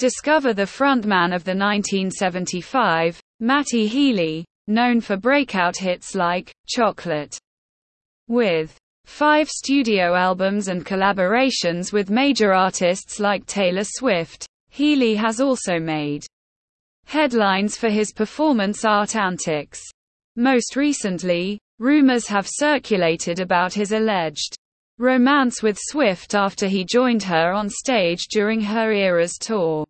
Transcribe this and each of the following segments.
discover the frontman of the 1975, Matty Healy, known for breakout hits like Chocolate. With five studio albums and collaborations with major artists like Taylor Swift, Healy has also made headlines for his performance art antics. Most recently, rumors have circulated about his alleged romance with Swift after he joined her on stage during her Eras tour.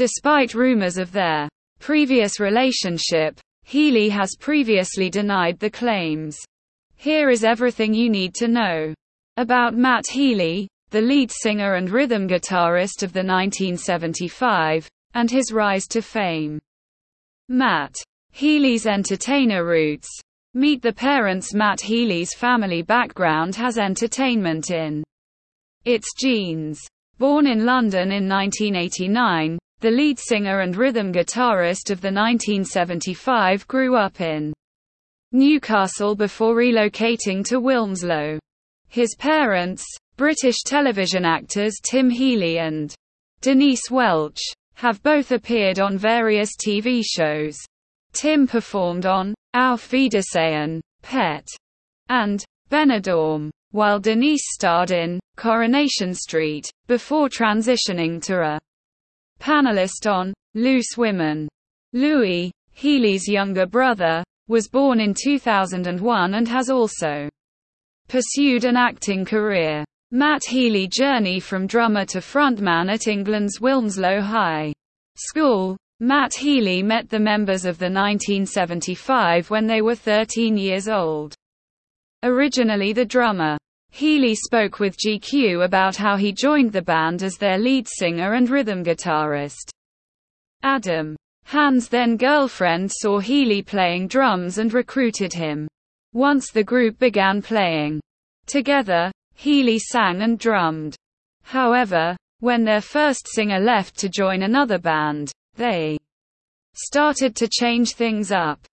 Despite rumors of their previous relationship, Healy has previously denied the claims. Here is everything you need to know about Matt Healy, the lead singer and rhythm guitarist of the 1975, and his rise to fame. Matt Healy's entertainer roots. Meet the parents Matt Healy's family background has entertainment in its genes. Born in London in 1989, the lead singer and rhythm guitarist of the 1975 grew up in Newcastle before relocating to Wilmslow. His parents, British television actors Tim Healy and Denise Welch, have both appeared on various TV shows. Tim performed on Auf Wiedersehen, Pet, and Benidorm, while Denise starred in Coronation Street, before transitioning to a panelist on Loose Women. Louis, Healy's younger brother, was born in 2001 and has also pursued an acting career. Matt Healy journey from drummer to frontman at England's Wilmslow High School. Matt Healy met the members of the 1975 when they were 13 years old. Originally the drummer, Healy spoke with GQ about how he joined the band as their lead singer and rhythm guitarist. Adam Hann's then girlfriend saw Healy playing drums and recruited him. Once the group began playing together, Healy sang and drummed. However, when their first singer left to join another band, they started to change things up.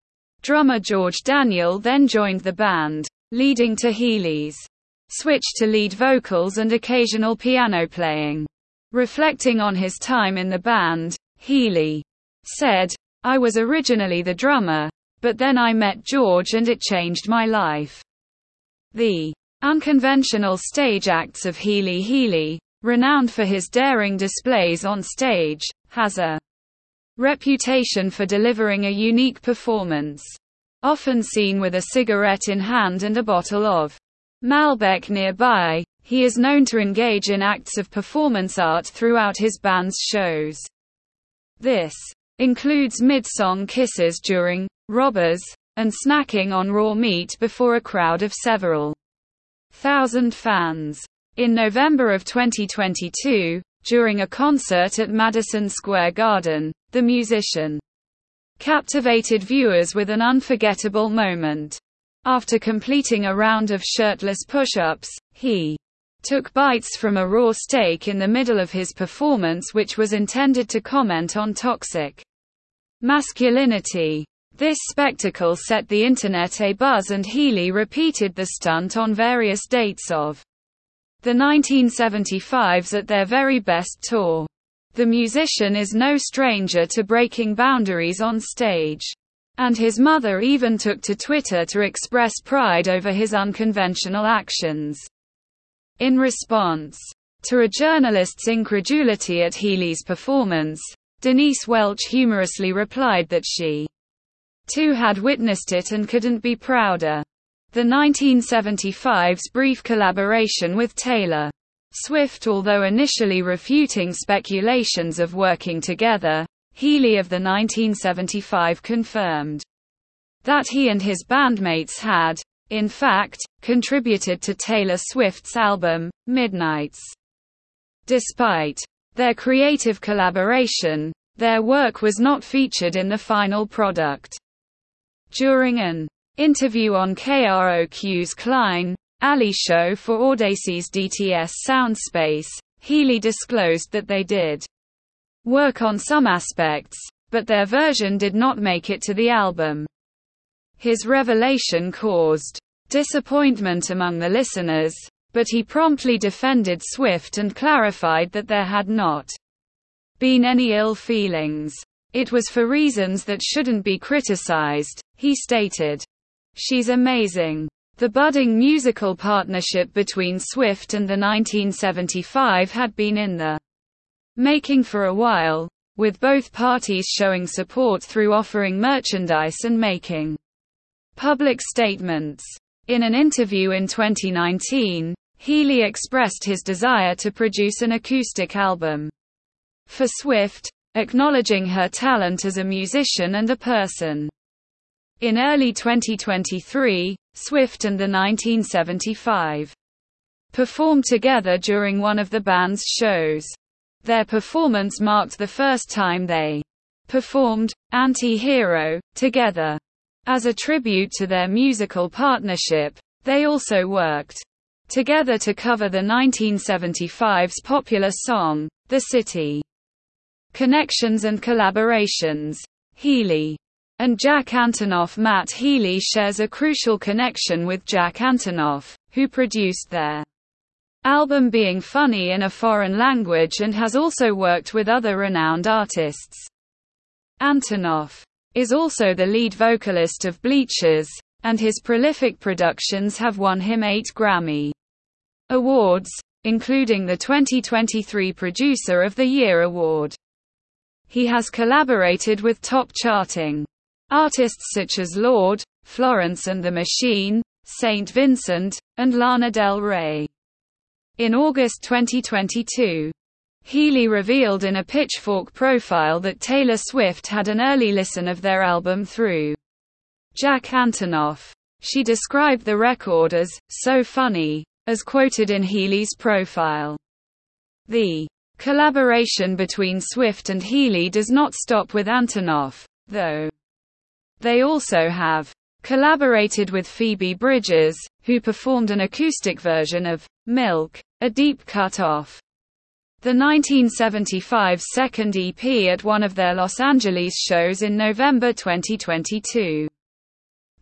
Drummer George Daniel then joined the band, leading to Healy's switched to lead vocals and occasional piano playing. Reflecting on his time in the band, Healy said, I was originally the drummer, but then I met George and it changed my life. The unconventional stage acts of Healy Healy, renowned for his daring displays on stage, has a reputation for delivering a unique performance. Often seen with a cigarette in hand and a bottle of Malbec nearby, he is known to engage in acts of performance art throughout his band's shows. This includes mid-song kisses during Robbers and snacking on raw meat before a crowd of several thousand fans. In November of 2022, during a concert at Madison Square Garden, the musician captivated viewers with an unforgettable moment. After completing a round of shirtless push-ups, he took bites from a raw steak in the middle of his performance which was intended to comment on toxic masculinity. This spectacle set the internet abuzz and Healy repeated the stunt on various dates of the 1975s at their very best tour. The musician is no stranger to breaking boundaries on stage and his mother even took to Twitter to express pride over his unconventional actions. In response to a journalist's incredulity at Healy's performance, Denise Welch humorously replied that she too had witnessed it and couldn't be prouder. The 1975's brief collaboration with Taylor Swift although initially refuting speculations of working together, Healy of the 1975 confirmed that he and his bandmates had, in fact, contributed to Taylor Swift's album, Midnights. Despite their creative collaboration, their work was not featured in the final product. During an interview on KROQ's Klein, Ally show for Audacy's DTS Soundspace, Healy disclosed that they did work on some aspects, but their version did not make it to the album. His revelation caused disappointment among the listeners, but he promptly defended Swift and clarified that there had not been any ill feelings. It was for reasons that shouldn't be criticized, he stated. She's amazing. The budding musical partnership between Swift and the 1975 had been in the making for a while, with both parties showing support through offering merchandise and making public statements. In an interview in 2019, Healy expressed his desire to produce an acoustic album for Swift, acknowledging her talent as a musician and a person. In early 2023, Swift and the 1975 performed together during one of the band's shows. Their performance marked the first time they performed Anti-Hero together. As a tribute to their musical partnership, they also worked together to cover the 1975's popular song, The City. Connections and collaborations. Healy and Jack Antonoff Matt Healy shares a crucial connection with Jack Antonoff, who produced their album Being Funny in a Foreign Language and has also worked with other renowned artists. Antonoff is also the lead vocalist of Bleachers, and his prolific productions have won him eight Grammy Awards, including the 2023 Producer of the Year award. He has collaborated with top charting artists such as Lorde, Florence and the Machine, St. Vincent, and Lana Del Rey. In August 2022, Healy revealed in a Pitchfork profile that Taylor Swift had an early listen of their album through Jack Antonoff. She described the record as so funny, as quoted in Healy's profile. The collaboration between Swift and Healy does not stop with Antonoff, though. They also have collaborated with Phoebe Bridgers, who performed an acoustic version of Milk, a deep cut off the 1975 second EP at one of their Los Angeles shows in November 2022.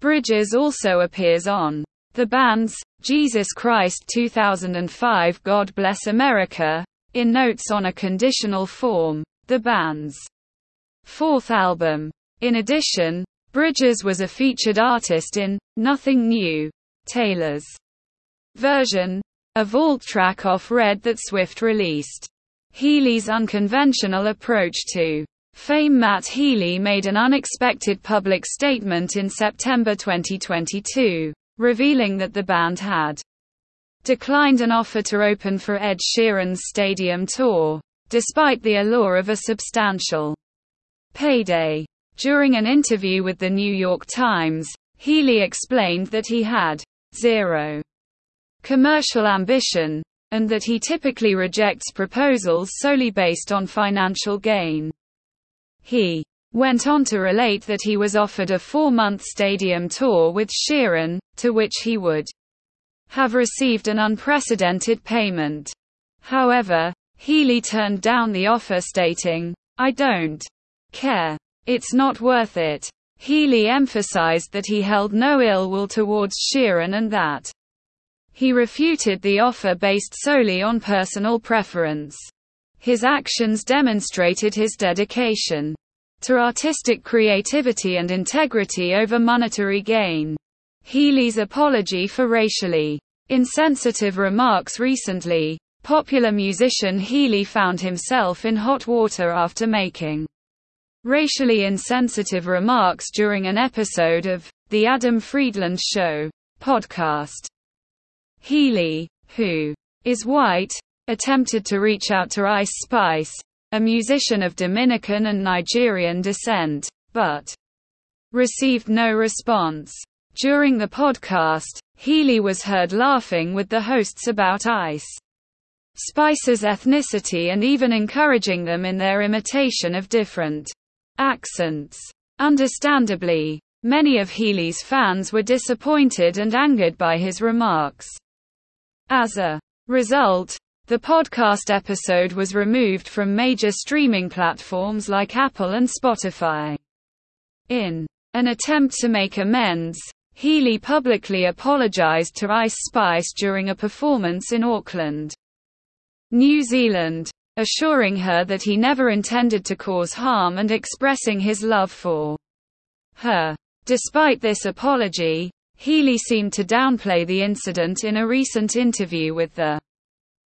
Bridgers also appears on the band's Jesus Christ 2005 God Bless America in Notes on a Conditional Form, the band's fourth album. In addition, Bridgers was a featured artist in Nothing New, Taylor's version, a vault track off Red that Swift released. Healy's unconventional approach to fame Matt Healy made an unexpected public statement in September 2022, revealing that the band had declined an offer to open for Ed Sheeran's stadium tour, despite the allure of a substantial payday. During an interview with the New York Times, Healy explained that he had zero commercial ambition, and that he typically rejects proposals solely based on financial gain. He went on to relate that he was offered a four-month stadium tour with Sheeran, to which he would have received an unprecedented payment. However, Healy turned down the offer stating, I don't care. It's not worth it. Healy emphasized that he held no ill will towards Sheeran and that he refuted the offer based solely on personal preference. His actions demonstrated his dedication to artistic creativity and integrity over monetary gain. Healy's apology for racially insensitive remarks recently. Popular musician Healy found himself in hot water after making racially insensitive remarks during an episode of The Adam Friedland Show podcast. Healy, who is white, attempted to reach out to Ice Spice, a musician of Dominican and Nigerian descent, but received no response. During the podcast, Healy was heard laughing with the hosts about Ice Spice's ethnicity and even encouraging them in their imitation of different accents. Understandably, many of Healy's fans were disappointed and angered by his remarks. As a result, the podcast episode was removed from major streaming platforms like Apple and Spotify. In an attempt to make amends, Healy publicly apologized to Ice Spice during a performance in Auckland, New Zealand. Assuring her that he never intended to cause harm and expressing his love for her. Despite this apology, Healy seemed to downplay the incident in a recent interview with the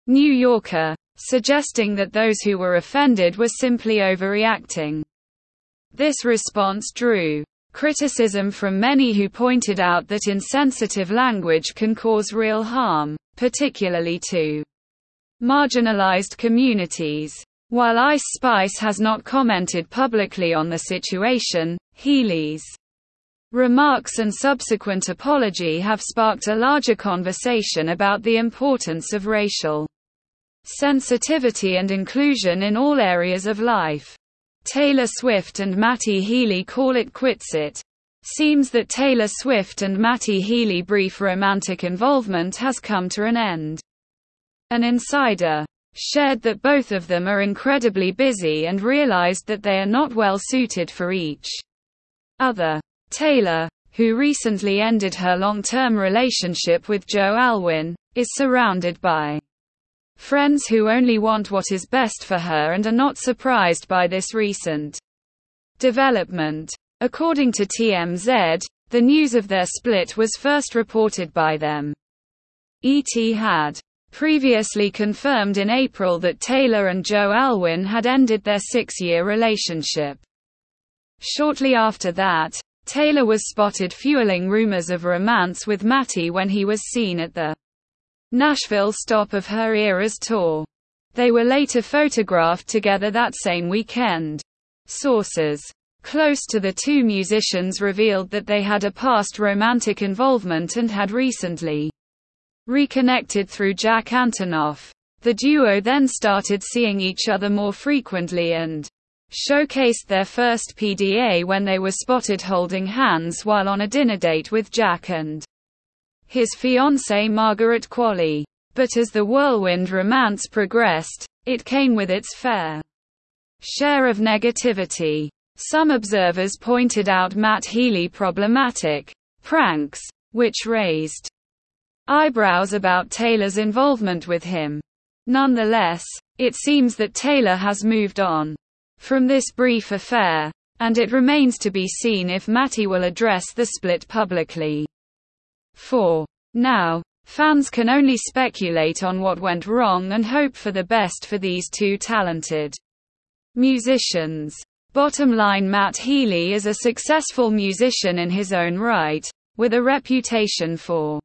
New Yorker, suggesting that those who were offended were simply overreacting. This response drew criticism from many who pointed out that insensitive language can cause real harm, particularly to marginalized communities. While Ice Spice has not commented publicly on the situation, Healy's remarks and subsequent apology have sparked a larger conversation about the importance of racial sensitivity and inclusion in all areas of life. Taylor Swift and Matty Healy call it quits it. Seems that Taylor Swift and Matty Healy brief romantic involvement has come to an end. An insider shared that both of them are incredibly busy and realized that they are not well suited for each other. Taylor, who recently ended her long-term relationship with Joe Alwyn, is surrounded by friends who only want what is best for her and are not surprised by this recent development. According to TMZ, the news of their split was first reported by them. ET had previously confirmed in April that Taylor and Joe Alwyn had ended their six-year relationship. Shortly after that, Taylor was spotted fueling rumors of romance with Matty when he was seen at the Nashville stop of her Eras tour. They were later photographed together that same weekend. Sources close to the two musicians revealed that they had a past romantic involvement and had recently reconnected through Jack Antonoff. The duo then started seeing each other more frequently and showcased their first PDA when they were spotted holding hands while on a dinner date with Jack and his fiancée Margaret Qualley. But as the whirlwind romance progressed, it came with its fair share of negativity. Some observers pointed out Matt Healy problematic pranks, which raised eyebrows about Taylor's involvement with him. Nonetheless, it seems that Taylor has moved on from this brief affair, and it remains to be seen if Matty will address the split publicly. 4. Now, fans can only speculate on what went wrong and hope for the best for these two talented musicians. Bottom line Matt Healy is a successful musician in his own right, with a reputation for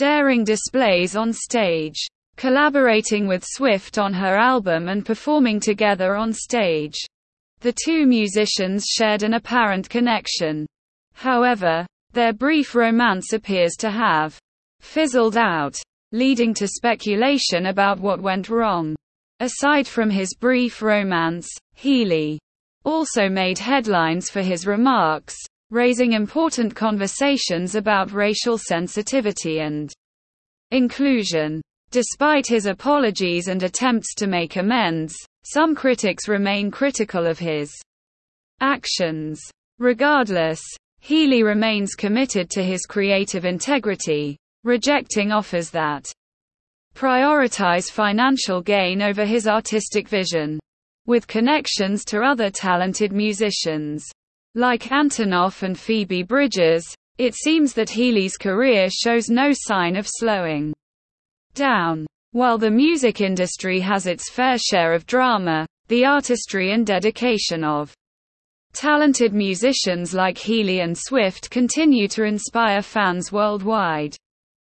daring displays on stage, collaborating with Swift on her album and performing together on stage. The two musicians shared an apparent connection. However, their brief romance appears to have fizzled out, leading to speculation about what went wrong. Aside from his brief romance, Healy also made headlines for his remarks, raising important conversations about racial sensitivity and inclusion. Despite his apologies and attempts to make amends, some critics remain critical of his actions. Regardless, Healy remains committed to his creative integrity, rejecting offers that prioritize financial gain over his artistic vision. With connections to other talented musicians, like Antonoff and Phoebe Bridgers, it seems that Healy's career shows no sign of slowing down. While the music industry has its fair share of drama, the artistry and dedication of Talented musicians like Healy and Swift continue to inspire fans worldwide.